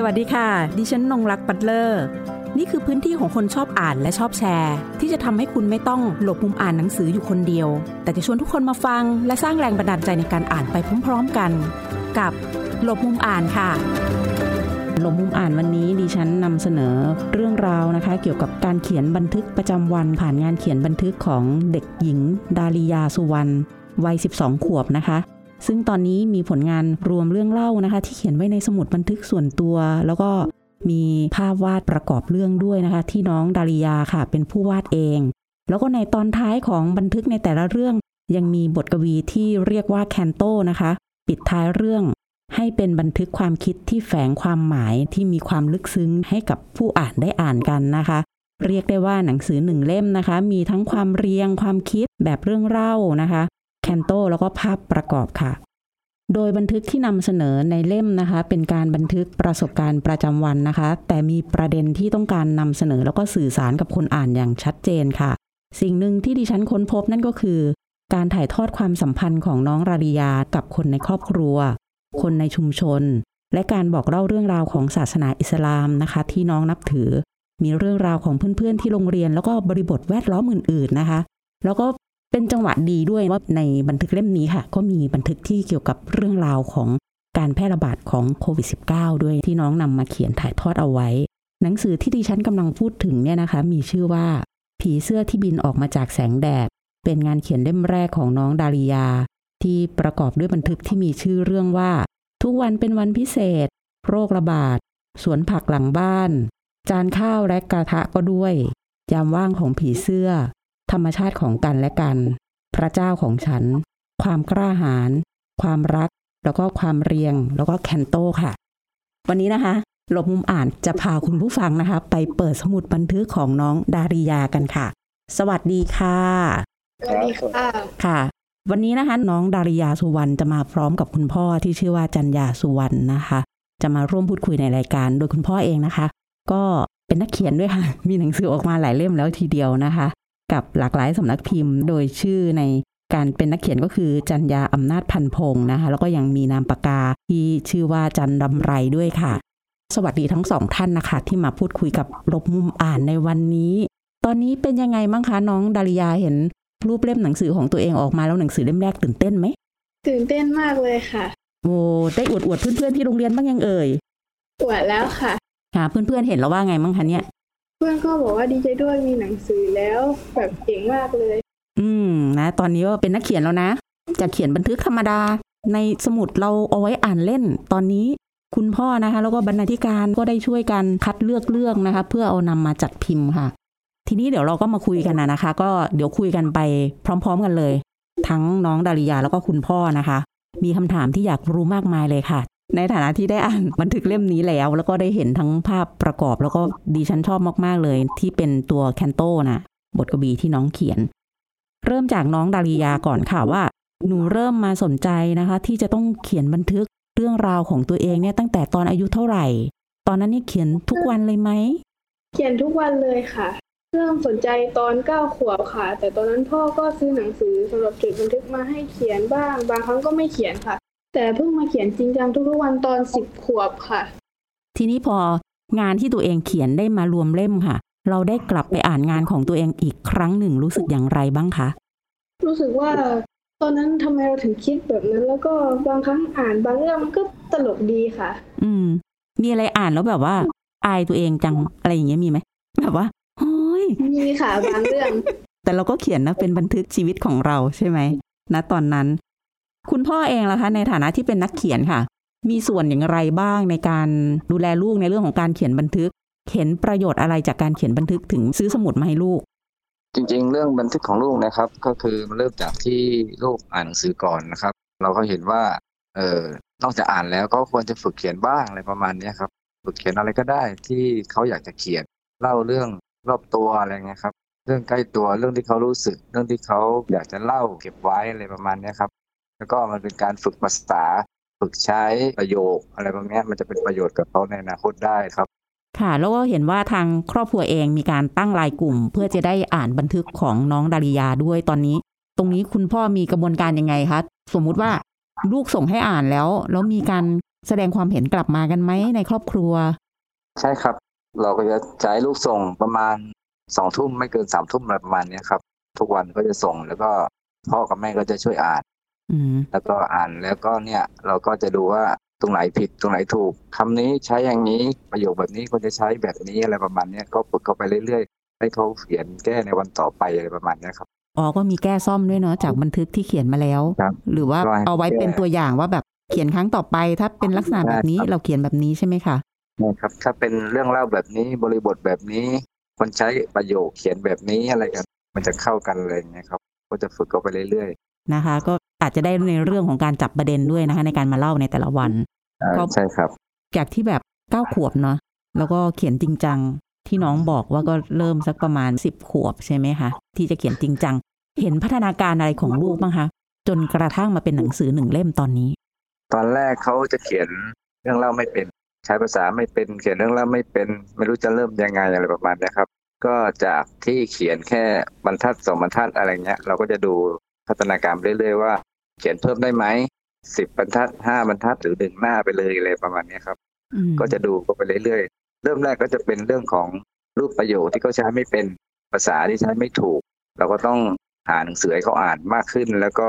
สวัสดีค่ะ ดิฉันนงรักปัตเลอร์ นี่คือพื้นที่ของคนชอบอ่านและชอบแชร์ ที่จะทำให้คุณไม่ต้องหลบมุมอ่านหนังสืออยู่คนเดียว แต่จะชวนทุกคนมาฟัง และสร้างแรงบันดาลใจในการอ่านไปพร้อมๆกัน กับหลบมุมอ่านค่ะหลบมุมอ่านวันนี้ดิฉันนำเสนอเรื่องราวนะคะ เกี่ยวกับการเขียนบันทึกประจำวัน ผ่านงานเขียนบันทึกของเด็กหญิง ดาริยาสุวรรณวัย 12 ขวบนะคะ ซึ่งตอนนี้มีผลงานรวมเรื่องเล่านะคะ ที่เขียนไว้ในสมุดบันทึกส่วนตัว แล้วก็มีภาพวาดประกอบเรื่องด้วยนะคะ ที่น้องดาริยาค่ะ เป็นผู้วาดเอง แล้วก็ในตอนท้ายของบันทึกในแต่ละเรื่อง ยังมีบทกวีที่เรียกว่าแคนโตนะคะ ปิดท้ายเรื่อง ให้เป็นบันทึกความคิดที่แฝงความหมายที่มีความลึกซึ้งให้กับผู้อ่านได้อ่านกันนะคะเรียกได้ว่าหนังสือหนึ่งเล่มนะคะ มีทั้งความเรียงความคิดแบบเรื่องเล่านะคะ คนโตแล้วก็ภาพประกอบค่ะ โดยบันทึกที่นำเสนอในเล่มนะคะ เป็นการบันทึกประสบการณ์ประจำวันนะคะ แต่มีประเด็นที่ต้องการนำเสนอแล้วก็สื่อสารกับคนอ่านอย่างชัดเจนค่ะ สิ่งหนึ่งที่ดิฉันค้นพบนั่นก็คือ การถ่ายทอดความสัมพันธ์ของน้องราริยากับคนในครอบครัว คนในชุมชน และการบอกเล่าเรื่องราวของศาสนาอิสลามนะคะ ที่น้องนับถือมีเรื่องราวของเพื่อนๆที่โรงเรียน แล้วก็บริบทแวดล้อมอื่นๆนะคะ แล้วก็ เป็นจังหวะดีด้วยว่าในบันทึกเล่มนี้ค่ะ ก็มีบันทึกที่เกี่ยวกับเรื่องราวของการแพร่ระบาดของโควิด -19 ด้วยที่น้องนำมาเขียนถ่ายทอดเอาไว้ หนังสือที่ดิฉันกำลังพูดถึงเนี่ยนะคะ มีชื่อว่า ผีเสื้อที่บินออกมาจากแสงแดด เป็นงานเขียนเล่มแรกของน้องดาริยา ที่ประกอบด้วยบันทึกที่มีชื่อเรื่องว่า ทุกวันเป็นวันพิเศษ โรคระบาด สวนผักหลังบ้าน จานข้าวและกระทะก็ด้วย ยามว่างของผีเสื้อ ธรรมชาติของกันและกัน พระเจ้าของฉัน ความกล้าหาญความรัก แล้วก็ความเรียง แล้วก็แคนโตค่ะ วันนี้นะคะหลบมุมอ่านจะพาคุณผู้ฟังนะคะ ไปเปิดสมุดบันทึกของน้องดาริยากันค่ะ สวัสดีค่ะ สวัสดีค่ะ ค่ะ วันนี้นะคะ น้องดาริยาสุวรรณจะมาพร้อมกับคุณพ่อที่ชื่อว่าจันยาสุวรรณนะคะ จะมาร่วมพูดคุยในรายการ โดยคุณพ่อเองนะคะ ก็เป็นนักเขียนด้วยค่ะ มีหนังสือออกมาหลายเล่มแล้วทีเดียวนะคะ กับหลากหลายสำนักพิมพ์ โดยชื่อในการเป็นนักเขียนก็คือจันยาอำนาจพันพงศ์นะคะ แล้วก็ยังมีนามปากกาที่ชื่อว่าจันดำไรด้วยค่ะ สวัสดีทั้งสองท่านนะคะ ที่มาพูดคุยกับลบมุมอ่านในวันนี้ ตอนนี้เป็นยังไงบ้างคะน้องดาริยาเห็นรูปเล่มหนังสือของตัวเองออกมาแล้วหนังสือเล่มแรกตื่นเต้นไหมตื่นเต้นมากเลยค่ะ โอ้ได้อวดอวดๆเพื่อนๆที่โรงเรียนบ้างยังเอ่ยอวดแล้วค่ะค่ะเพื่อนๆเห็นแล้วว่าไงบ้างคะเนี่ย เพื่อนก็บอกว่าดีใจด้วยมีหนังสือแล้วแบบเก่งมากเลย อืมนะ ตอนนี้ก็เป็นนักเขียนแล้วนะจากเขียนบันทึกธรรมดา ในสมุดเราเอาไว้อ่านเล่น ตอนนี้คุณพ่อนะคะ แล้วก็บรรณาธิการก็ได้ช่วยกันคัดเลือกเรื่องนะคะ เพื่อเอานำมาจัดพิมพ์ค่ะ ทีนี้เดี๋ยวเราก็มาคุยกันนะนะคะ ก็เดี๋ยวคุยกันไปพร้อม ๆ กันเลย ทั้งน้องดาริยาแล้วก็คุณพ่อนะคะ มีคำถามที่อยากรู้มากมายเลยค่ะ ในฐานะที่ได้อ่านบันทึกเล่มนี้แล้ว แล้วก็ได้เห็นทั้งภาพประกอบ แล้วก็ดิฉันชอบมาก ๆ เลย ที่เป็นตัวแคนโตนะบทกวีที่น้องเขียน เริ่มจากน้องดาริยาก่อนค่ะว่า หนูเริ่มมาสนใจนะคะ ที่จะต้องเขียนบันทึกเรื่องราวของตัวเองเนี่ยตั้งแต่ตอนอายุเท่าไหร่ ตอนนั้นนี่เขียนทุกวันเลยไหมเขียนทุกวันเลยค่ะเริ่มสนใจตอนเก้าขวบค่ะ แต่ตอนนั้นพ่อก็ซื้อหนังสือสำหรับจดบันทึกมาให้เขียนบ้าง บางครั้งก็ไม่เขียนค่ะ แต่เพิ่งมาเขียนจริงจังทุกๆวันตอนสิบขวบค่ะ ทีนี้พองานที่ตัวเองเขียนได้มารวมเล่มค่ะ เราได้กลับไปอ่านงานของตัวเองอีกครั้งหนึ่งรู้สึกอย่างไรบ้างคะรู้สึกว่าตอนนั้นทำไมเราถึงคิดแบบนั้น แล้วก็บางครั้งอ่านบางเรื่องมันก็ตลกดีค่ะ อืม มีอะไรอ่านแล้วแบบว่า อายตัวเองจังอะไรอย่างเงี้ยมีไหมแบบว่าโอ้ยมีค่ะบางเรื่อง แต่เราก็เขียนนะเป็นบันทึกชีวิตของเราใช่ไหมณตอนนั้น คุณพ่อเองล่ะคะในฐานะที่เป็นนักเขียนค่ะ มีส่วนอย่างไรบ้างในการดูแลลูกในเรื่องของการเขียนบันทึก เห็นประโยชน์อะไรจากการเขียนบันทึกถึงซื้อสมุดมาให้ลูก จริงๆ เรื่องบันทึกของลูกนะครับ ก็คือมันเริ่มจากที่ลูกอ่านหนังสือก่อนนะครับ เราก็เห็นว่าเออนอกจากอ่านแล้วก็ควรจะฝึกเขียนบ้างอะไรประมาณนี้ครับฝึกเขียนอะไรก็ได้ที่เขาอยากจะเขียนเล่าเรื่องรอบตัวอะไรเงี้ยครับ เรื่องใกล้ตัวเรื่องที่เขารู้สึก เรื่องที่เขาอยากจะเล่าเก็บไว้อะไรประมาณนี้ครับ แล้วก็มันเป็นการฝึกภาษาฝึกใช้ประโยคอะไรพวกเนี้ยมันจะเป็นประโยชน์กับเขาในอนาคตได้ครับ ค่ะ แล้วก็เห็นว่าทางครอบครัวเองมีการตั้งรายกลุ่ม เพื่อจะได้อ่านบันทึกของน้องดาริยาด้วยตอนนี้ ตรงนี้คุณพ่อมีกระบวนการยังไงคะสมมุติว่าลูกส่งให้อ่านแล้ว แล้วมีการแสดงความเห็นกลับมากันไหมในครอบครัว ใช่ครับ เราก็จะใช้ลูกส่งประมาณสองทุ่มไม่เกินสามทุ่มอะไรประมาณเนี้ยครับ ทุกวันก็จะส่งแล้วก็พ่อกับแม่ก็จะช่วยอ่านอืม แล้วก็อ่านแล้วก็เนี่ยเราก็จะดูว่าตรงไหนผิดตรงไหนถูกคำนี้ใช้อย่างนี้ประโยคแบบนี้ควรจะใช้แบบนี้อะไรประมาณเนี้ยก็ฝึกเข้าไปเรื่อยๆ ให้เขาเขียนแก้ในวันต่อไปอะไรประมาณเนี้ยครับอ๋อก็มีแก้ซ่อมด้วยเนาะจากบันทึกที่เขียนมาแล้วครับหรือว่าก็ให้เอาไว้แก้เป็นตัวอย่างว่าแบบเขียนครั้งต่อไป ถ้าเป็นลักษณะแบบนี้ใช่ครับเราเขียนแบบนี้ใช่ไหมคะนะครับ ถ้าเป็นเรื่องเล่าแบบนี้บริบทแบบนี้ควรใช้ประโยคเขียนแบบนี้อะไรกัน มันจะเข้ากันเลยางเงี้ยครับ ก็จะฝึกเข้าไปเรื่อยนะคะ ก็ อาจจะได้ในเรื่องของการจับประเด็นด้วยนะคะ ในการมาเล่าในแต่ละวันๆอ่าครับใช่ครับจากที่แบบเก้าขวบเนาะแล้วก็เขียนจริงจังที่น้องบอกว่าก็เริ่มสักประมาณสิบขวบใช่ไหมคะที่จะเขียนจริงจังเห็นพัฒนาการอะไรของลูกบ้างคะจนกระทั่งมาเป็นหนังสือหนึ่งเล่มตอนนี้ ตอนแรกเขาจะเขียนเรื่องเล่าไม่เป็น ใช้ภาษาไม่เป็น เขียนเรื่องเล่าไม่เป็น ไม่รู้จะเริ่มยังไงอะไรประมาณเนี้ยครับ ก็จากที่เขียนแค่บรรทัดสองบรรทัดอะไรเงี้ย เราก็จะดูพัฒนาการไปเรื่อยๆว่า เขียนเพิ่มได้ไหมสิบบรรทัดห้าบรรทัดหรือหนึ่งหน้าไปเลยอะไรประมาณเนี้ยครับอืมก็จะดูก็ไปเรื่อยๆ เริ่มแรกก็จะเป็นเรื่องของรูปประโยคที่เขาใช้ไม่เป็นภาษาที่ใช้ไม่ถูก เราก็ต้องหาหนังสือให้เขาอ่านมากขึ้น แล้วก็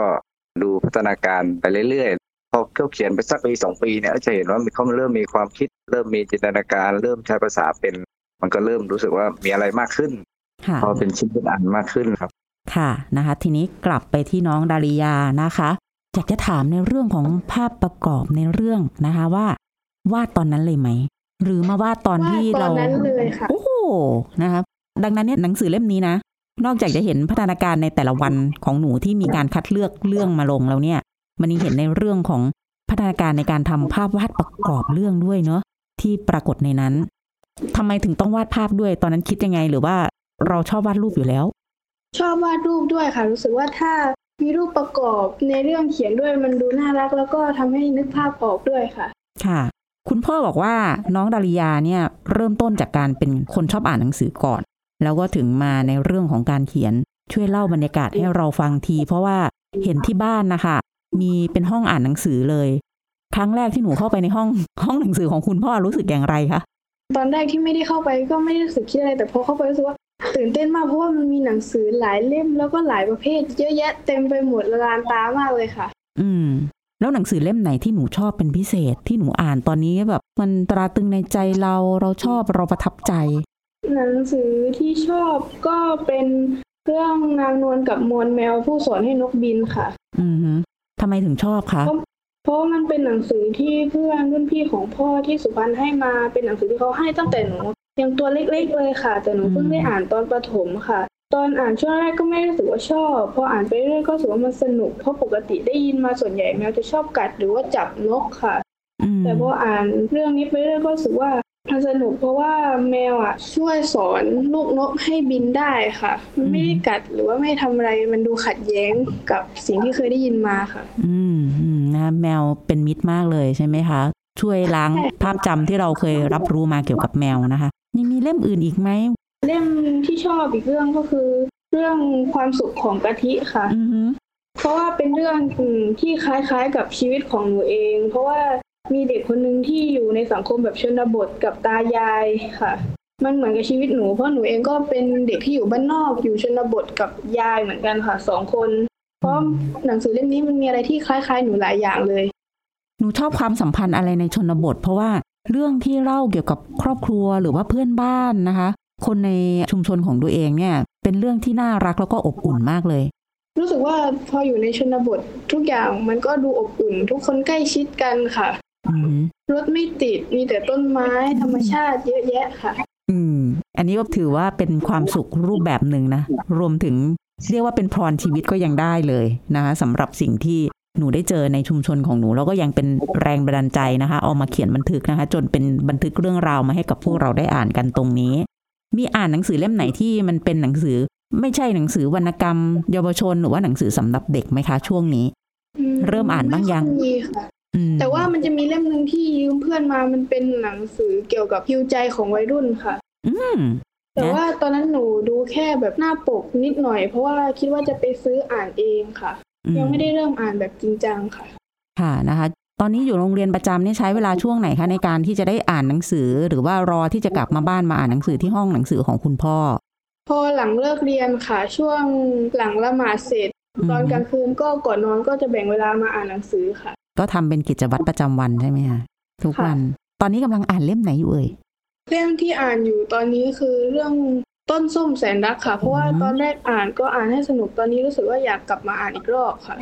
ดูพัฒนาการไปเรื่อยๆพอเขาเขียนไปสักปีสองปีเนี่ยก็จะเห็นว่าเขาเริ่มมีความคิด เริ่มมีจินตนาการ เริ่มใช้ภาษาเป็น มันก็เริ่มรู้สึกว่ามีอะไรมากขึ้นค่ะพอเป็นชิ้นเป็นอันมากขึ้นครับ ค่ะนะคะทีนี้กลับไปที่น้องดาริยานะคะอยากจะถามในเรื่องของภาพประกอบในเรื่องนะคะว่าวาดตอนนั้นเลยไหม หรือมาวาดตอนที่วาดตเราอนนั้นเลยค่ะโอ้โหนะครับดังนั้นเนี่ยหนังสือเล่มนี้นะ นอกจากจะเห็นพัฒนาการในแต่ละวันของหนูที่มีการคัดเลือกเรื่องมาลงแล้วเนี่ย มันยังเห็นในเรื่องของพัฒนาการในการทำภาพวาดประกอบเรื่องด้วยเนาะที่ปรากฏในนั้นทำไมถึงต้องวาดภาพด้วย ตอนนั้นคิดยังไงหรือว่าเราชอบวาดรูปอยู่แล้ว ชอบวาดรูปด้วยค่ะ รู้สึกว่าถ้ามีรูปประกอบในเรื่องเขียนด้วยมันดูน่ารัก แล้วก็ทำให้นึกภาพออกด้วยค่ะ ค่ะ คุณพ่อบอกว่าน้องดาริยาเนี่ยเริ่มต้นจากการเป็นคนชอบอ่านหนังสือก่อน แล้วก็ถึงมาในเรื่องของการเขียนช่วยเล่าบรรยากาศให้เราฟังที เพราะว่าเห็นที่บ้านนะคะมีเป็นห้องอ่านหนังสือเลย ครั้งแรกที่หนูเข้าไปในห้องห้องหนังสือของคุณพ่อรู้สึกอย่างไรคะตอนแรกที่ไม่ได้เข้าไปก็ไม่ได้รู้สึกคิดอะไร แต่พอเข้าไปรู้สึกว่า ตื่นเต้นมากเพราะว่ามันมีหนังสือหลายเล่มแล้วก็หลายประเภท เยอะแยะเต็มไปหมดละลานตามากเลยค่ะ อืม แล้วหนังสือเล่มไหนที่หนูชอบเป็นพิเศษที่หนูอ่านตอนนี้แบบมันตราตรึงในใจเราเราชอบเราประทับใจ หนังสือที่ชอบก็เป็นเรื่องนางนวลกับมวลแมวผู้สอนให้นกบินค่ะ อือฮึทำไมถึงชอบคะเพราะว่ามันเป็นหนังสือที่เพื่อนรุ่นพี่ของพ่อที่สุพรรณให้มาเป็นหนังสือที่เขาให้ตั้งแต่หนู ยังตัวเล็กๆเลยค่ะ แต่หนูเพิ่งได้อ่านตอนประถมค่ะ ตอนอ่านช่วงแรกก็ไม่ได้รู้สึกว่าชอบพออ่านไปเรื่อยๆก็รู้สึกว่ามันสนุกเพราะปกติได้ยินมาส่วนใหญ่แมวจะชอบกัดหรือว่าจับนกค่ะอืมแต่พออ่านเรื่องนี้ไปเรื่อยๆก็รู้สึกว่ามันสนุกเพราะว่าแมวอะ ช่วยสอนลูกนกให้บินได้ค่ะ มันไม่ได้กัดหรือว่าไม่ทำอะไรมันดูขัดแย้งกับสิ่งที่เคยได้ยินมาค่ะ อืมอืมนะแมวเป็นมิตรมากเลยใช่ไหมคะ ช่วยล้างใช่ภาพจำที่เราเคยรับรู้มาเกี่ยวกับแมวนะคะยังมี เล่มอื่นอีกไหม เล่มที่ชอบอีกเรื่องก็คือ เรื่องความสุขของกะทิค่ะอือฮึเพราะว่าเป็นเรื่องอืมที่คล้ายๆกับชีวิตของหนูเอง เพราะว่ามีเด็กคนหนึ่งที่อยู่ในสังคมแบบชนบทกับตายายค่ะ มันเหมือนกับชีวิตหนูเพราะหนูเองก็เป็นเด็กที่อยู่บ้านนอกอยู่ชนบทกับยายเหมือนกันค่ะสองคน เพราะหนังสือเล่มนี้มันมีอะไรที่คล้าย ๆ หนูหลายอย่างเลย หนูชอบความสัมพันธ์อะไรในชนบท เพราะว่า เรื่องที่เล่าเกี่ยวกับครอบครัวหรือว่าเพื่อนบ้านนะคะ คนในชุมชนของตัวเองเนี่ย เป็นเรื่องที่น่ารักแล้วก็อบอุ่นมากเลย รู้สึกว่าพออยู่ในชนบททุกอย่างมันก็ดูอบอุ่น ทุกคนใกล้ชิดกันค่ะอือฮึรถไม่ติดมีแต่ต้นไม้ธรรมชาติเยอะแยะค่ะ อืม อันนี้ก็ถือว่าเป็นความสุขรูปแบบหนึ่งนะ รวมถึงเรียกว่าเป็นพรชีวิตก็ยังได้เลยนะคะสำหรับสิ่งที่ หนูได้เจอในชุมชนของหนู แล้วก็ยังเป็นแรงบันดาลใจนะคะเอามาเขียนบันทึกนะคะ จนเป็นบันทึกเรื่องราวมาให้กับพวกเราได้อ่านกันตรงนี้ มีอ่านหนังสือเล่มไหนที่มันเป็นหนังสือ ไม่ใช่หนังสือวรรณกรรมเยาวชนหรือว่าหนังสือสำหรับเด็กไหมคะ ช่วงนี้อืเริ่มอ่านบ้างยังไม่ค่อมีค่ะอืมแต่ว่ามันจะมีเล่มหนึ่งที่ยืมเพื่อนมามันเป็นหนังสือเกี่ยวกับฮิวใจของวัยรุ่นค่ะ อืมแต่นะว่าตอนนั้นหนูดูแค่แบบหน้าปกนิดหน่อย เพราะว่าคิดว่าจะไปซื้ออ่านเองค่ะอื ยังไม่ได้เริ่มอ่านแบบจริงจังค่ะ ค่ะนะคะ ตอนนี้อยู่โรงเรียนประจำเนี่ยใช้เวลาช่วงไหนคะในการที่จะได้อ่านหนังสือ หรือว่ารอที่จะกลับมาบ้านมาอ่านหนังสือที่ห้องหนังสือของคุณพ่อ พอหลังเลิกเรียนค่ะ ช่วงหลังละหมาดเสร็จอืมตอนกลางคืนก็ก่อนนอนก็จะแบ่งเวลามาอ่านหนังสือค่ะ ก็ทำเป็นกิจวัตรประจำวันใช่ไหมคะทุกวัน ตอนนี้กำลังอ่านเล่มไหนอยู่เอ่ยเรื่องที่อ่านอยู่ตอนนี้คือเรื่อง ต้นส้มแสนรักค่ะ เพราะว่าอืมตอนแรกอ่านก็อ่านให้สนุกตอนนี้รู้สึกว่าอยากกลับมาอ่านอีกรอบค่ะ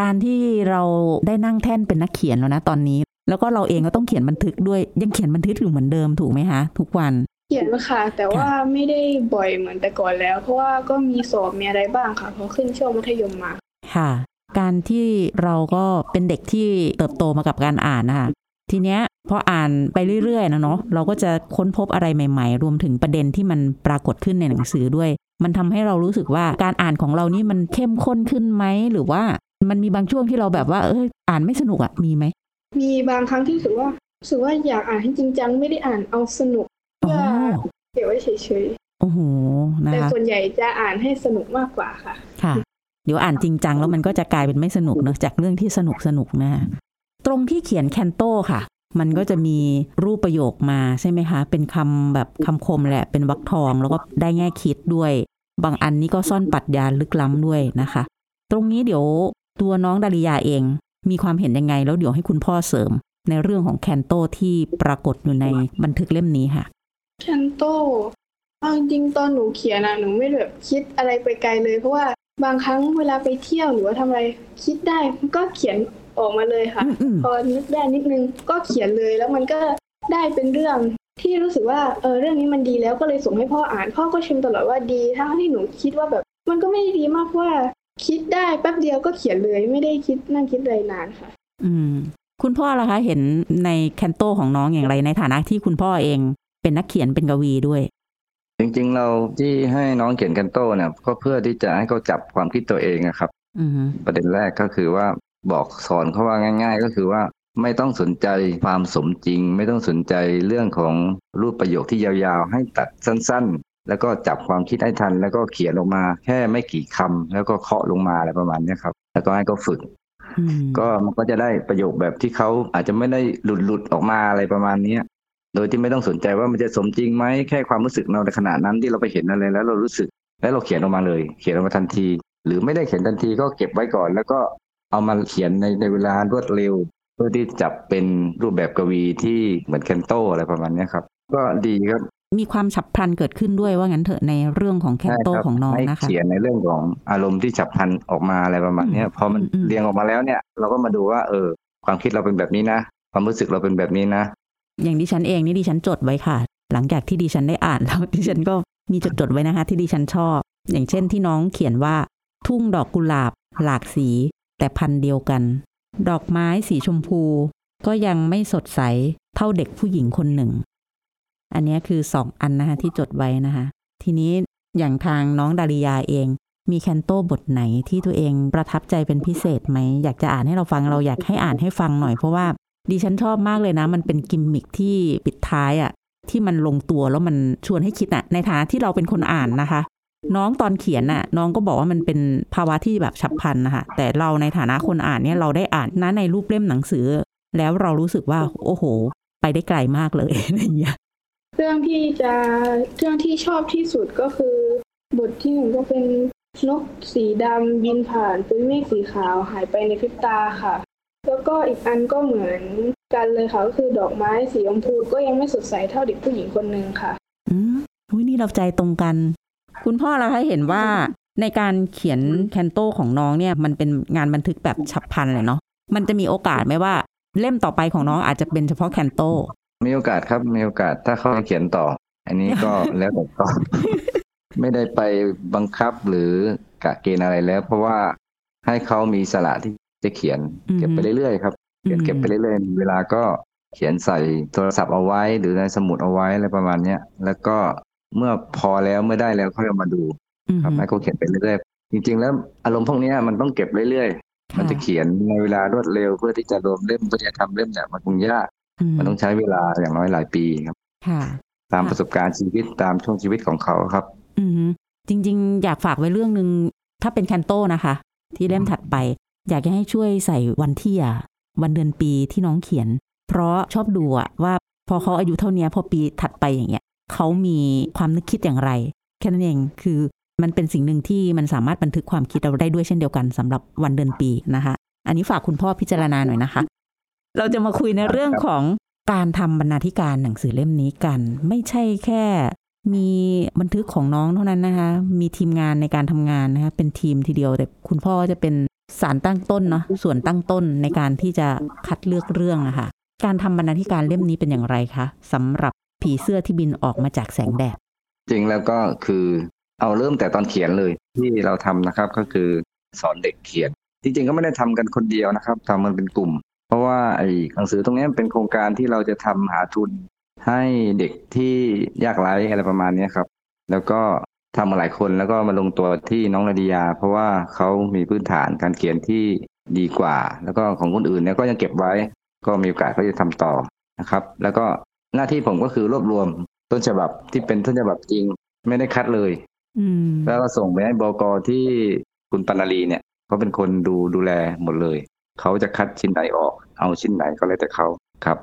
การที่เราได้นั่งแท่นเป็นนักเขียนแล้วนะตอนนี้ แล้วก็เราเองก็ต้องเขียนบันทึกด้วยยังเขียนบันทึกอยู่เหมือนเดิมถูกไหมคะทุกวัน เขียนค่ะ แต่ว่าไม่ได้บ่อยเหมือนแต่ก่อนแล้ว เพราะว่าก็มีสอบมีอะไรบ้างค่ะพอขึ้นช่วงมัธยมมาค่ะ การที่เราก็เป็นเด็กที่เติบโตมากับการอ่านนะคะทีเนี้ย พออ่านไปเรื่อยๆนะเนาะเราก็จะค้นพบอะไรใหม่ ๆ รวมถึงประเด็นที่มันปรากฏขึ้นในหนังสือด้วย มันทำให้เรารู้สึกว่าการอ่านของเรานี่มันเข้มข้นขึ้นไหมหรือว่ามันมีบางช่วงที่เราแบบว่าเอออ่านไม่สนุกอะมีไหมมีบางครั้งที่รู้สึกว่ารู้สึกว่าอยากอ่านให้จริงจังไม่ได้อ่านเอาสนุกอ๋อเก็บไว้เฉยโอ้โหๆนะแต่คะส่วนใหญ่จะอ่านให้สนุกมากกว่าค่ะ ค่ะ เดี๋ยวอ่านจริงจังแล้วมันก็จะกลายเป็นไม่สนุกเนอะจากเรื่องที่สนุกสนุกนะตรงที่เขียนแคนโตค่ะ มันก็จะมีรูปประโยคมาใช่ไหมคะ เป็นคำแบบคำคมแหละ เป็นวรรคทอง แล้วก็ได้แง่คิดด้วย บางอันนี้ก็ซ่อนปรัชญาลึกล้ำด้วยนะคะ ตรงนี้เดี๋ยวตัวน้องดาริยาเอง มีความเห็นยังไง แล้วเดี๋ยวให้คุณพ่อเสริม ในเรื่องของแคนโตที่ปรากฏอยู่ในบันทึกเล่มนี้ค่ะ แคนโตเอาจริงตอนหนูเขียนอะหนูไม่แบบคิดอะไรไปไกลเลยเพราะว่าบางครั้งเวลาไปเที่ยวหรือว่าทำอะไรคิดได้ก็เขียน ออกมาเลยค่ะอืมอืมพอนึกได้นิดนึงก็เขียนเลยแล้วมันก็ได้เป็นเรื่องที่รู้สึกว่าเออเรื่องนี้มันดีแล้วก็เลยส่งให้พ่ออ่าน พ่อก็ชมตลอดว่าดีทั้งที่หนูคิดว่าแบบ มันก็ไม่ได้ดีมากเพราะว่า คิดได้แป๊บเดียวก็เขียนเลยไม่ได้คิดนั่งคิดอะไรนานค่ะ อืม คุณพ่อล่ะคะเห็นในแคนโตของน้องอย่างไรในฐานะที่คุณพ่อเอง เป็นนักเขียนเป็นกวีด้วย จริงๆ เราที่ให้น้องเขียนแคนโตเนี่ยก็เพื่อที่จะให้เขาจับความคิดตัวเองอะครับอืมประเด็นแรกก็คือว่า บอกสอนเขาว่าง่าย ๆ ก็คือว่าไม่ต้องสนใจความสมจริง ไม่ต้องสนใจเรื่องของรูปประโยคที่ยาวๆ ให้ตัดสั้นๆ แล้วก็จับความคิดให้ทัน แล้วก็เขียนลงมาแค่ไม่กี่คำแล้วก็เคาะลงมาอะไรประมาณเนี้ยครับ แล้วก็ให้เขาฝึกอืมก็มันก็จะได้ประโยคแบบที่เขาอาจจะไม่ได้หลุดหลุดๆออกมาอะไรประมาณเนี้ย โดยที่ไม่ต้องสนใจว่ามันจะสมจริงไหมแค่ความรู้สึกเราในขณะนั้นที่เราไปเห็นอะไรแล้วเรารู้สึก แล้วเราเขียนออกมาเลย เขียนออกมาทันที หรือไม่ได้เขียนทันทีก็เก็บไว้ก่อน แล้วก็ เอามาเขียนในในเวลารวดเร็ว เพื่อที่จับเป็นรูปแบบกวีที่เหมือนแคนโตอะไรประมาณเนี้ยครับ ก็ดีครับมีความฉับพลันเกิดขึ้นด้วยว่างั้นเถอะในเรื่องของแคนโตใช่รับของน้องให้นะคะเขียนในเรื่องของอารมณ์ที่ฉับพลันออกมาอะไรประมาณเนี้ยอืมพอมันอืมเรียงออกมาแล้วเนี่ย เราก็มาดูว่า เออ ความคิดเราเป็นแบบนี้นะ ความรู้สึกเราเป็นแบบนี้นะ อย่างดิฉันเองนี่ดิฉันจดไว้ค่ะ หลังจากที่ดิฉันได้อ่านแล้วดิฉันก็มีจดจดๆไว้นะคะ ที่ดิฉันชอบ อย่างเช่นที่น้องเขียนว่า ทุ่งดอกกุหลาบ หลากสี แต่พันเดียวกัน ดอกไม้สีชมพู ก็ยังไม่สดใสเท่าเด็กผู้หญิงคนหนึ่ง อันนี้คือสองอันนะคะที่จดไว้นะคะ ทีนี้อย่างทางน้องดาริยาเอง มีแคนโตบทไหนที่ตัวเองประทับใจเป็นพิเศษไหม อยากจะอ่านให้เราฟังเราอยากให้อ่านให้ฟังหน่อยเพราะว่าดิฉันชอบมากเลยนะ มันเป็นกิมมิคที่ปิดท้ายอะ่ะที่มันลงตัวแล้วมันชวนให้คิดอะ่ะ ในฐานะที่เราเป็นคนอ่านนะคะ น้องตอนเขียนน่ะ น้องก็บอกว่ามันเป็นภาวะที่แบบฉับพลันนะคะแต่เราในฐานะคนอ่านเนี่ยเราได้อ่านนะในรูปเล่มหนังสือ แล้วเรารู้สึกว่า โอ้โห ไปได้ไกลมากเลยอะไรอย่างเงี้ยเรื่องที่จะเรื่องที่ชอบที่สุดก็คือบทที่หนึ่งก็เป็นนกสีดำบินผ่านเป็นเมฆสีขาวหายไปในพริบตาค่ะ แล้วก็อีกอันก็เหมือนกันเลยค่ะก็คือดอกไม้สีชมพูก็ยังไม่สดใสเท่าเด็กผู้หญิงคนหนึ่งค่ะ อืมอุ้ยนี่เราใจตรงกัน คุณพ่อเราให้เห็นว่าในการเขียนแคนโตของน้องเนี่ยมันเป็นงานบันทึกแบบฉับพลันเลยเนาะมันจะมีโอกาสไหมว่าเล่มต่อไปของน้องอาจจะเป็นเฉพาะแคนโตมีโอกาสครับมีโอกาสถ้าเขาเขียนต่อ อันนี้ก็แล้วแต่เขาไม่ได้ไปบังคับหรือกะเกณฑ์อะไรแล้ว เพราะว่าให้เขามีสละที่จะเขียนอืมเก็บไปเรื่อยๆครับเขียนเก็บไปเรื่อยๆมีเวลาก็เขียนใส่โทรศัพท์เอาไว้ หรือในสมุดเอาไว้อะไรประมาณเนี้ยแล้วก็ เมื่อพอแล้วเมื่อได้แล้วค่อยเอามาดูอืมครับให้เขาเขียนไปเรื่อยๆจริง ๆ แล้วอารมณ์พวกเนี้ยมันต้องเก็บเรื่อยๆมันจะเขียนในเวลารวดเร็วเพื่อที่จะรวมเล่มเพื่อที่จะทำเล่มเนี่ยมันคงยากมันต้องใช้เวลาอย่างน้อยหลายปีครับค่ะตามค่ะประสบการณ์ชีวิตตามช่วงชีวิตของเขาครับ อืมจริง ๆ อยากฝากไว้เรื่องหนึ่งถ้าเป็นแคนโตนะคะ ที่เล่มถัดไป อยากจะให้ช่วยใส่วันที่อะวันเดือนปีที่น้องเขียน เพราะชอบดูอะว่าพอเขาอายุเท่านี้พอปีถัดไปอย่างเงี้ย เขามีความนึกคิดอย่างไร แค่นั้นเองคือมันเป็นสิ่งหนึ่งที่มันสามารถบันทึกความคิดเราได้ด้วยเช่นเดียวกันสำหรับวันเดือนปีนะคะ อันนี้ฝากคุณพ่อพิจารณาหน่อยนะคะ เราจะมาคุยในเรื่องของการทำบรรณาธิการหนังสือเล่มนี้กัน ไม่ใช่แค่มีบันทึกของน้องเท่านั้นนะคะ มีทีมงานในการทำงานนะคะเป็นทีมทีเดียว แต่คุณพ่อจะเป็นสารตั้งต้นเนาะส่วนตั้งต้นในการที่จะคัดเลือกเรื่องนะคะการทำบรรณาธิการเล่มนี้เป็นอย่างไรคะสำหรับ ผีเสื้อที่บินออกมาจากแสงแดด จริงแล้วก็คือเอาเริ่มแต่ตอนเขียนเลยที่เราทำนะครับ ก็คือสอนเด็กเขียน จริงๆก็ไม่ได้ทำกันคนเดียวนะครับทำมันเป็นกลุ่ม เพราะว่าไอ้หนังสือตรงนี้เป็นโครงการที่เราจะทำหาทุนให้เด็กที่ยากไร้อะไรประมาณนี้ครับ แล้วก็ทำมาหลายคนแล้วก็มาลงตัวที่น้องนาดียา เพราะว่าเขามีพื้นฐานการเขียนที่ดีกว่า แล้วก็ของคนอื่นเนี่ยก็ยังเก็บไว้ ก็มีโอกาสก็จะทำต่อนะครับ แล้วก็ หน้าที่ผมก็คือรวบรวมต้นฉบับที่เป็นต้นฉบับจริง ไม่ได้คัดเลยอืมแล้วก็ส่งไปให้บกที่คุณปนาลีเนี่ยเขาเป็นคนดูดูแลหมดเลย เขาจะคัดชิ้นไหนออก เอาชิ้นไหนก็แล้วแต่เขาครับ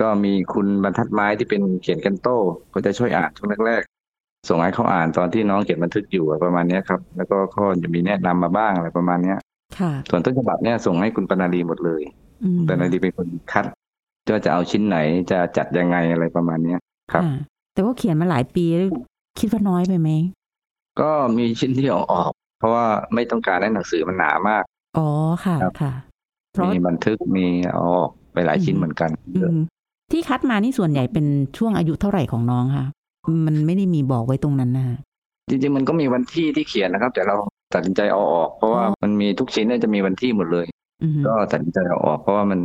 ก็มีคุณบรรทัดไม้ที่เป็นเขียนกันโต้ก็จะช่วยอ่านช่วงแรกๆส่งให้เขาอ่านตอนที่น้องเขียนบันทึกอยู่อะไรประมาณเนี้ยครับ แล้วก็เขาจะมีแนะนำมาบ้างอะไรประมาณเนี้ยค่ะส่วนต้นฉบับเนี่ยส่งให้คุณปนาลีหมดเลยอืมปนาลีเป็นคนคัด ว่าจะเอาชิ้นไหนจะจัดยังไงอะไรประมาณเนี้ยครับอ่าแต่ว่าเขียนมาหลายปีแล้วคิดว่าน้อยไปไหมก็มีชิ้นที่เอาออก เพราะว่าไม่ต้องการให้หนังสือมันหนามาก อ๋อค่ะครับค่ะเพราะมีบันทึกมีเอาออกไปหลายชิ้นเหมือนกันอืมที่คัดมานี่ส่วนใหญ่เป็นช่วงอายุเท่าไหร่ของน้องคะมันไม่ได้มีบอกไว้ตรงนั้นนะจริงๆมันก็มีวันที่ที่เขียนนะครับ แต่เราตัดสินใจเอาออก เพราะว่าอ๋อมันมีทุกชิ้นเนี่ยจะมีวันที่หมดเลยอืมก็ตัดสินใจเอาออก เพราะว่ามัน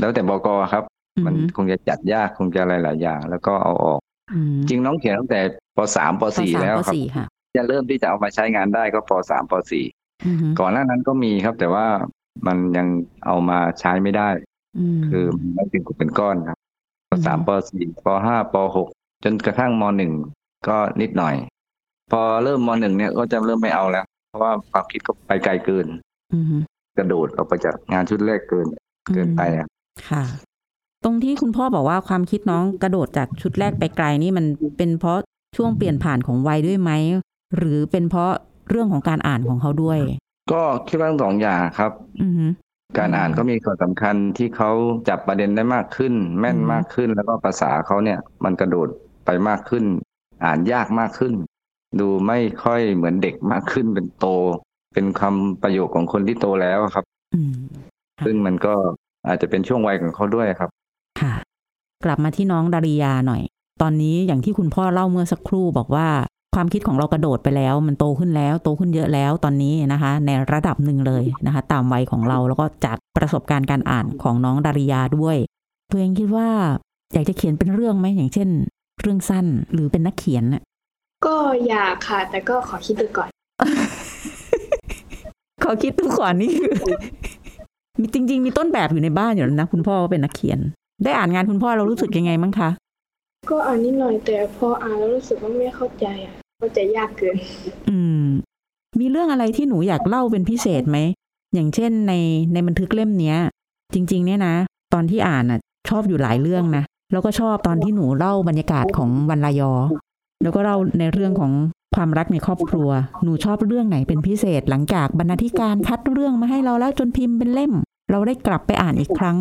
แล้วแต่บกครับ มันอืคงจะจัดยากคงจะหลายๆอย่าง แล้วก็เอาออกอืมจริงน้องเขียนตั้งแต่ปสามปปสี่สามแล้วปครับสี่ค่ะจะเริ่มที่จะเอามาใช้งานได้ก็ปสามปสี่อืมก่อนหน้านั้นก็มีครับ แต่ว่ามันยังเอามาใช้ไม่ได้มคือมันไม่เป็นกลุ่มเป็นก้อนครับปอืมสามปสี่ปห้าปหกจนกระทั่งมหนึ่งก็นิดหน่อย พอเริ่มมหนึ่งเนี่ยก็จะเริ่มไม่เอาแล้ว เพราะว่าความคิดก็ไปไกลเกินอืมกระโดดออกไปจากงานชุดแรกเกินเกินไปอะค่ะ ตรงที่คุณพ่อบอกว่าความคิดน้องกระโดดจากชุดแรกไปไกลนี่มันเป็นเพราะช่วงเปลี่ยนผ่านของวัยด้วยไหม หรือเป็นเพราะเรื่องของการอ่านของเขาด้วย ก็คิดว่าทั้งสองอย่างครับอืมการอ่านก็มีส่วนสำคัญที่เขาจับประเด็นได้มากขึ้น แม่นอืมมากขึ้น แล้วก็ภาษาเขาเนี่ย มันกระโดดไปมากขึ้น อ่านยากมากขึ้น ดูไม่ค่อยเหมือนเด็กมากขึ้นเป็นโต เป็นคำประโยคของคนที่โตแล้วครับอืมค่ะซึ่งมันก็อาจจะเป็นช่วงวัยของเขาด้วยครับค่ะ กลับมาที่น้องดาริยาหน่อย ตอนนี้อย่างที่คุณพ่อเล่าเมื่อสักครู่บอกว่าความคิดของเรากระโดดไปแล้ว มันโตขึ้นแล้ว โตขึ้นเยอะแล้วตอนนี้นะคะ ในระดับหนึ่งเลยนะคะ ตามวัยของเราแล้วก็จากประสบการณ์การอ่านของน้องดาริยาด้วยตัวเองคิดว่าอยากจะเขียนเป็นเรื่องไหมอย่างเช่น เรื่องสั้นหรือเป็นนักเขียนน่ะก็อยากค่ะ แต่ก็ขอคิดดูก่อน ขอคิดดูก่อนนี่คือมีจริง ๆ มีต้นแบบอยู่ในบ้านอยู่แล้วนะ คุณพ่อก็เป็นนักเขียน ได้อ่านงานคุณพ่อเรารู้สึกยังไงมั้งคะ ก็อ่านนิดหน่อยแต่พออ่านแล้วรู้สึกว่าไม่เข้าใจอะเข้าใจยากเกิน อืม มีเรื่องอะไรที่หนูอยากเล่าเป็นพิเศษไหม อย่างเช่นในในบันทึกเล่มเนี้ย จริง ๆ เนี่ยนะ ตอนที่อ่านน่ะ ชอบอยู่หลายเรื่องนะ แล้วก็ชอบตอนที่หนูเล่าบรรยากาศของวันลายอ แล้วก็เล่าในเรื่องของความรักในครอบครัว หนูชอบเรื่องไหนเป็นพิเศษ หลังจากบรรณาธิการคัดเรื่องมาให้เราแล้วจนพิมพ์เป็นเล่ม เราได้กลับไปอ่านอีกครั้ง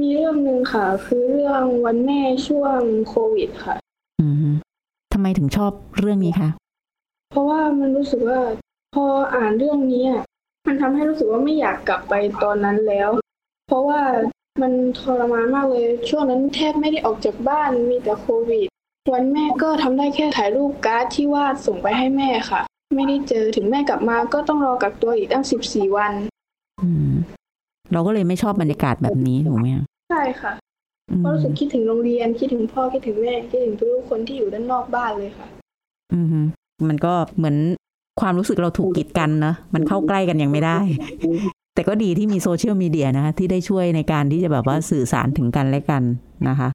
มีเรื่องหนึ่งค่ะ คือเรื่องวันแม่ช่วงโควิดค่ะ อืมทำไมถึงชอบเรื่องนี้คะเพราะว่ามันรู้สึกว่า พออ่านเรื่องนี้อะมันทำให้รู้สึกว่าไม่อยากกลับไปตอนนั้นแล้ว เพราะว่ามันทรมานมากเลย ช่วงนั้นแทบไม่ได้ออกจากบ้านมีแต่โควิด วันแม่ก็ทำได้แค่ถ่ายรูปการ์ดที่วาดส่งไปให้แม่ค่ะ ไม่ได้เจอถึงแม่กลับมาก็ต้องรอกักตัวอีกตั้งสิบสี่วันอืมเราก็เลยไม่ชอบบรรยากาศแบบนี้ถูกไหมคะใช่ค่ะอืมเพราะรู้สึกคิดถึงโรงเรียนคิดถึงพ่อคิดถึงแม่คิดถึงทุกๆคนที่อยู่ด้านนอกบ้านเลยค่ะ อืมฮึมันก็เหมือนความรู้สึกเราถูกกีดกันเนอะมันเข้าใกล้กันยังไม่ได้ แต่ก็ดีที่มีโซเชียลมีเดียนะคะ ที่ได้ช่วยในการที่จะแบบว่าสื่อสารถึงกันและกันนะคะ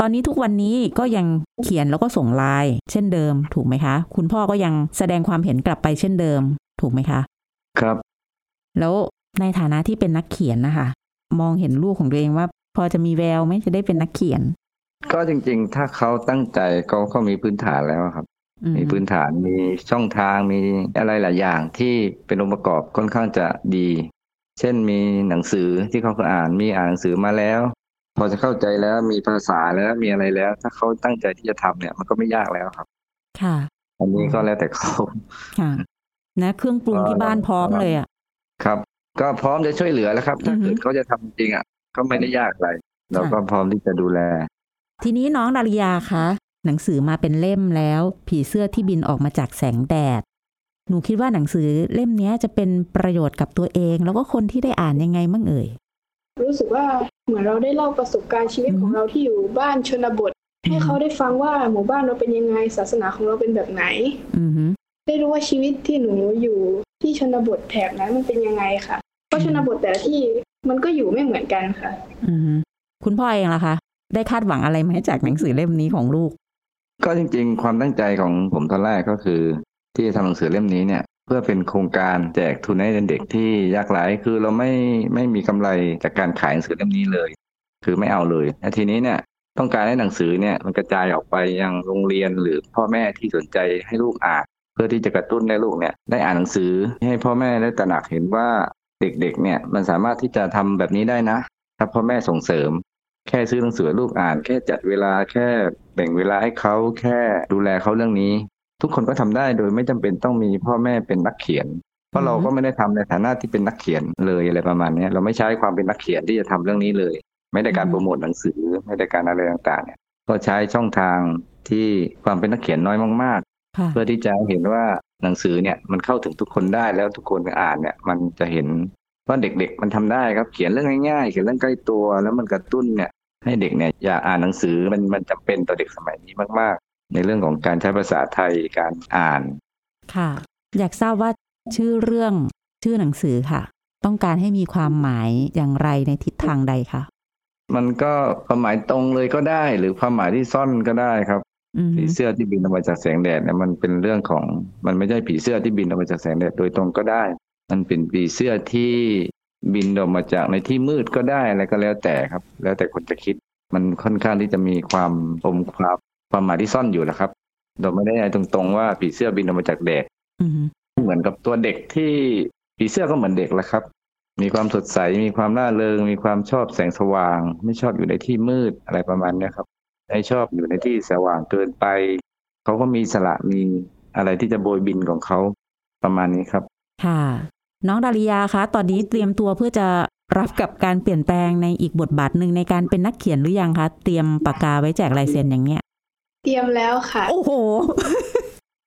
ตอนนี้ทุกวันนี้ก็ยังเขียนแล้วก็ส่งไลน์เช่นเดิม ถูกไหมคะ คุณพ่อก็ยังแสดงความเห็นกลับไปเช่นเดิม ถูกไหมคะ ครับ แล้วในฐานะที่เป็นนักเขียนนะคะ มองเห็นลูกของตัวเองว่า พอจะมีแววไหมจะได้เป็นนักเขียน ก็จริง ๆ ถ้าเขาตั้งใจเขาเขามีพื้นฐานแล้วครับอืมีพื้นฐานมีช่องทางมีอะไรหลายอย่างที่เป็นองค์ประกอบค่อนข้างจะดี เช่นมีหนังสือที่เขาเคยอ่านมีอ่านหนังสือมาแล้ว พอจะเข้าใจแล้วมีภาษาแล้วมีอะไรแล้ว ถ้าเขาตั้งใจที่จะทำเนี่ย มันก็ไม่ยากแล้วครับ ค่ะ อันนี้ก็แล้วแต่เขาค่ะ นะเครื่องปรุงที่บ้านพร้อมเลยอะครับ ก็พร้อมจะช่วยเหลือแล้วครับ ถ้าอือฮึเกิดเขาจะทำจริงอะ ก็ไม่ได้ยากอะไรเราก็พร้อมที่จะดูแล ทีนี้น้องดาริยาคะหนังสือมาเป็นเล่มแล้ว ผีเสื้อที่บินออกมาจากแสงแดด หนูคิดว่าหนังสือเล่มเนี้ยจะเป็นประโยชน์กับตัวเอง แล้วก็คนที่ได้อ่านยังไงมั่งเอ่ย รู้สึกว่าเหมือนเราได้เล่าประสบการณ์ชีวิตอือฮึของเราที่อยู่บ้านชนบท ให้เขาได้ฟังว่าหมู่บ้านเราเป็นยังไงศาสนาของเราเป็นแบบไหนอือฮึได้รู้ว่าชีวิตที่หนูอยู่ที่ชนบทแถบนั้นมันเป็นยังไงค่ะ เพราะชนบทแต่ละที่ มันก็อยู่ไม่เหมือนกันค่ะ อือฮึคุณพ่อเองล่ะคะ ได้คาดหวังอะไรไหมจากหนังสือเล่มนี้ของลูก ก็จริงๆ ความตั้งใจของผมตอนแรกก็คือ ที่จะทำหนังสือเล่มนี้เนี่ย เพื่อเป็นโครงการแจกทุนให้เด็กที่ยากไร้คือเราไม่ไม่มีกำไรจากการขายหนังสือเล่มนี้เลย คือไม่เอาเลยและทีนี้เนี่ยต้องการให้หนังสือเนี่ยมันกระจายออกไปยังโรงเรียนหรือพ่อแม่ที่สนใจให้ลูกอ่าน เพื่อที่จะกระตุ้นให้ลูกเนี่ยได้อ่านหนังสือให้พ่อแม่ได้ตระหนักเห็นว่า เด็กๆ เนี่ยมันสามารถที่จะทำแบบนี้ได้นะถ้าพ่อแม่ส่งเสริม แค่ซื้อหนังสือให้ลูกอ่าน แค่จัดเวลาแค่แบ่งเวลาให้เขาแค่ดูแลเขาเรื่องนี้ ทุกคนก็ทำได้โดยไม่จำเป็นต้องมีพ่อแม่เป็นนักเขียน เพราะเราก็ไม่ได้ทำในฐานะที่เป็นนักเขียนเลยอะไรประมาณเนี้ยเราไม่ใช้ความเป็นนักเขียนที่จะทำเรื่องนี้เลย ไม่ได้การอืมโปรโมทหนังสือไม่ได้การอะไรต่างๆเนี่ยก็ใช้ช่องทางที่ความเป็นนักเขียนน้อยมากค่ะๆ เพื่อที่จะเห็นว่าหนังสือเนี่ยมันเข้าถึงทุกคนได้แล้วทุกคนอ่านเนี่ย มันจะเห็นว่าเด็กๆ มันทำได้ครับเขียนเรื่องง่ายๆเขียนเรื่องใกล้ตัว แล้วมันกระตุ้นเนี่ย ให้เด็กเนี่ยอยากอ่านหนังสือมันมันจำเป็นต่อเด็กสมัยนี้มากๆ ในเรื่องของการใช้ภาษาไทยการอ่าน ค่ะ อยากทราบว่าชื่อเรื่องชื่อหนังสือค่ะ ต้องการให้มีความหมายอย่างไรในทิศทางใดคะมันก็ความหมายตรงเลยก็ได้ หรือความหมายที่ซ่อนก็ได้ครับอือฮึ ผีเสื้อที่บินออกมาจากแสงแดดเนี่ยมันเป็นเรื่องของมันไม่ใช่ผีเสื้อที่บินออกมาจากแสงแดดโดยตรงก็ได้ มันเป็นผีเสื้อที่บินออกมาจากในที่มืดก็ได้อะไรก็แล้วแต่ครับ แล้วแต่คนจะคิด มันค่อนข้างที่จะมีความอมความความหมายที่ซ่อนอยู่แหละครับเราไม่ได้ให้ตรงๆว่าผีเสื้อบินออกมาจากแดดอือฮึเหมือนกับตัวเด็กที่ผีเสื้อก็เหมือนเด็กแหละครับ มีความสดใสมีความร่าเริง มีความชอบแสงสว่าง ไม่ชอบอยู่ในที่มืดอะไรประมาณเนี้ยครับ ไม่ชอบอยู่ในที่สว่างเกินไป เขาก็มีสละมีอะไรที่จะโบยบินของเขาประมาณนี้ครับ ค่ะ น้องดาริยาคะ ตอนนี้เตรียมตัวเพื่อจะรับกับการเปลี่ยนแปลงในอีกบทบาทหนึ่งในการเป็นนักเขียนหรือยังคะ เตรียมปากกาไว้แจกลายเซ็นอย่างเนี้ย เตรียมแล้วค่ะ โอ้โห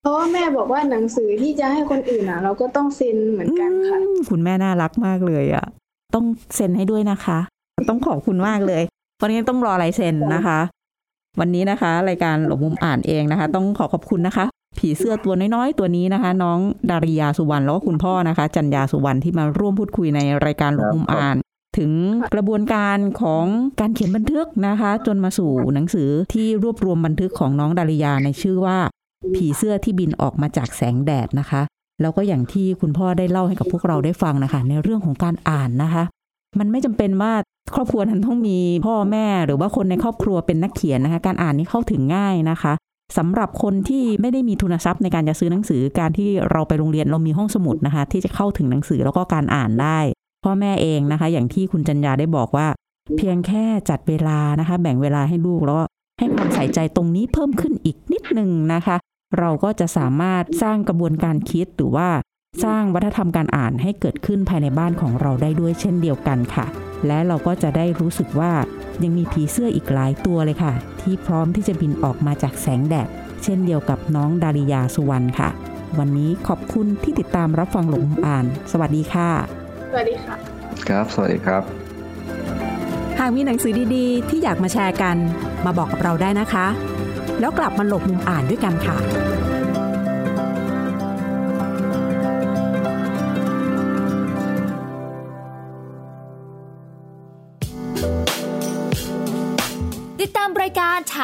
เพราะว่าแม่บอกว่าหนังสือที่จะให้คนอื่นอะ เราก็ต้องเซ็นเหมือนกันค่ะอืมคุณแม่น่ารักมากเลยอะต้องเซ็นให้ด้วยนะคะ ต้องขอบคุณมากเลย วันนี้ต้องรอลายเซ็นนะคะ วันนี้นะคะ รายการหลบมุมอ่านเองนะคะ ต้องขอขอบคุณนะคะ ผีเสื้อตัวน้อยๆ ตัวนี้นะคะ น้องดาริยาสุวรรณแล้วก็คุณพ่อนะคะ จันยาสุวรรณที่มาร่วมพูดคุยในรายการหลบมุมอ่าน ถึงกระบวนการของการเขียนบันทึกนะคะ จนมาสู่หนังสือที่รวบรวมบันทึกของน้องดาริยาในชื่อว่า ผีเสื้อที่บินออกมาจากแสงแดดนะคะ แล้วก็อย่างที่คุณพ่อได้เล่าให้กับพวกเราได้ฟังนะคะ ในเรื่องของการอ่านนะคะ มันไม่จำเป็นว่า ครอบครัวนั้นต้องมีพ่อแม่หรือว่าคนในครอบครัวเป็นนักเขียนนะคะ การอ่านนี่เข้าถึงง่ายนะคะสำหรับคนที่ไม่ได้มีทุนทรัพย์ในการจะซื้อหนังสือการที่เราไปโรงเรียนเรามีห้องสมุดนะคะ ที่จะเข้าถึงหนังสือแล้วก็การอ่านได้ พ่อแม่เองนะคะ อย่างที่คุณจัญญาได้บอกว่า เพียงแค่จัดเวลานะคะ แบ่งเวลาให้ลูกแล้วก็ให้ความใส่ใจตรงนี้เพิ่มขึ้นอีกนิดนึงนะคะ เราก็จะสามารถสร้างกระบวนการคิดหรือว่า สร้างวัฒนธรรมการอ่านให้เกิดขึ้นภายในบ้านของเราได้ด้วยเช่นเดียวกันค่ะ และเราก็จะได้รู้สึกว่ายังมีผีเสื้ออีกหลายตัวเลยค่ะ ที่พร้อมที่จะบินออกมาจากแสงแดด เช่นเดียวกับน้องดาริยาสุวรรณค่ะ วันนี้ขอบคุณที่ติดตามรับฟังหลงมุมอ่าน สวัสดีค่ะ สวัสดีค่ะ ครับ สวัสดีครับ หากมีหนังสือดีๆ ที่อยากมาแชร์กัน มาบอกกับเราได้นะคะ แล้วกลับมาหลบมุมอ่านด้วยกันค่ะ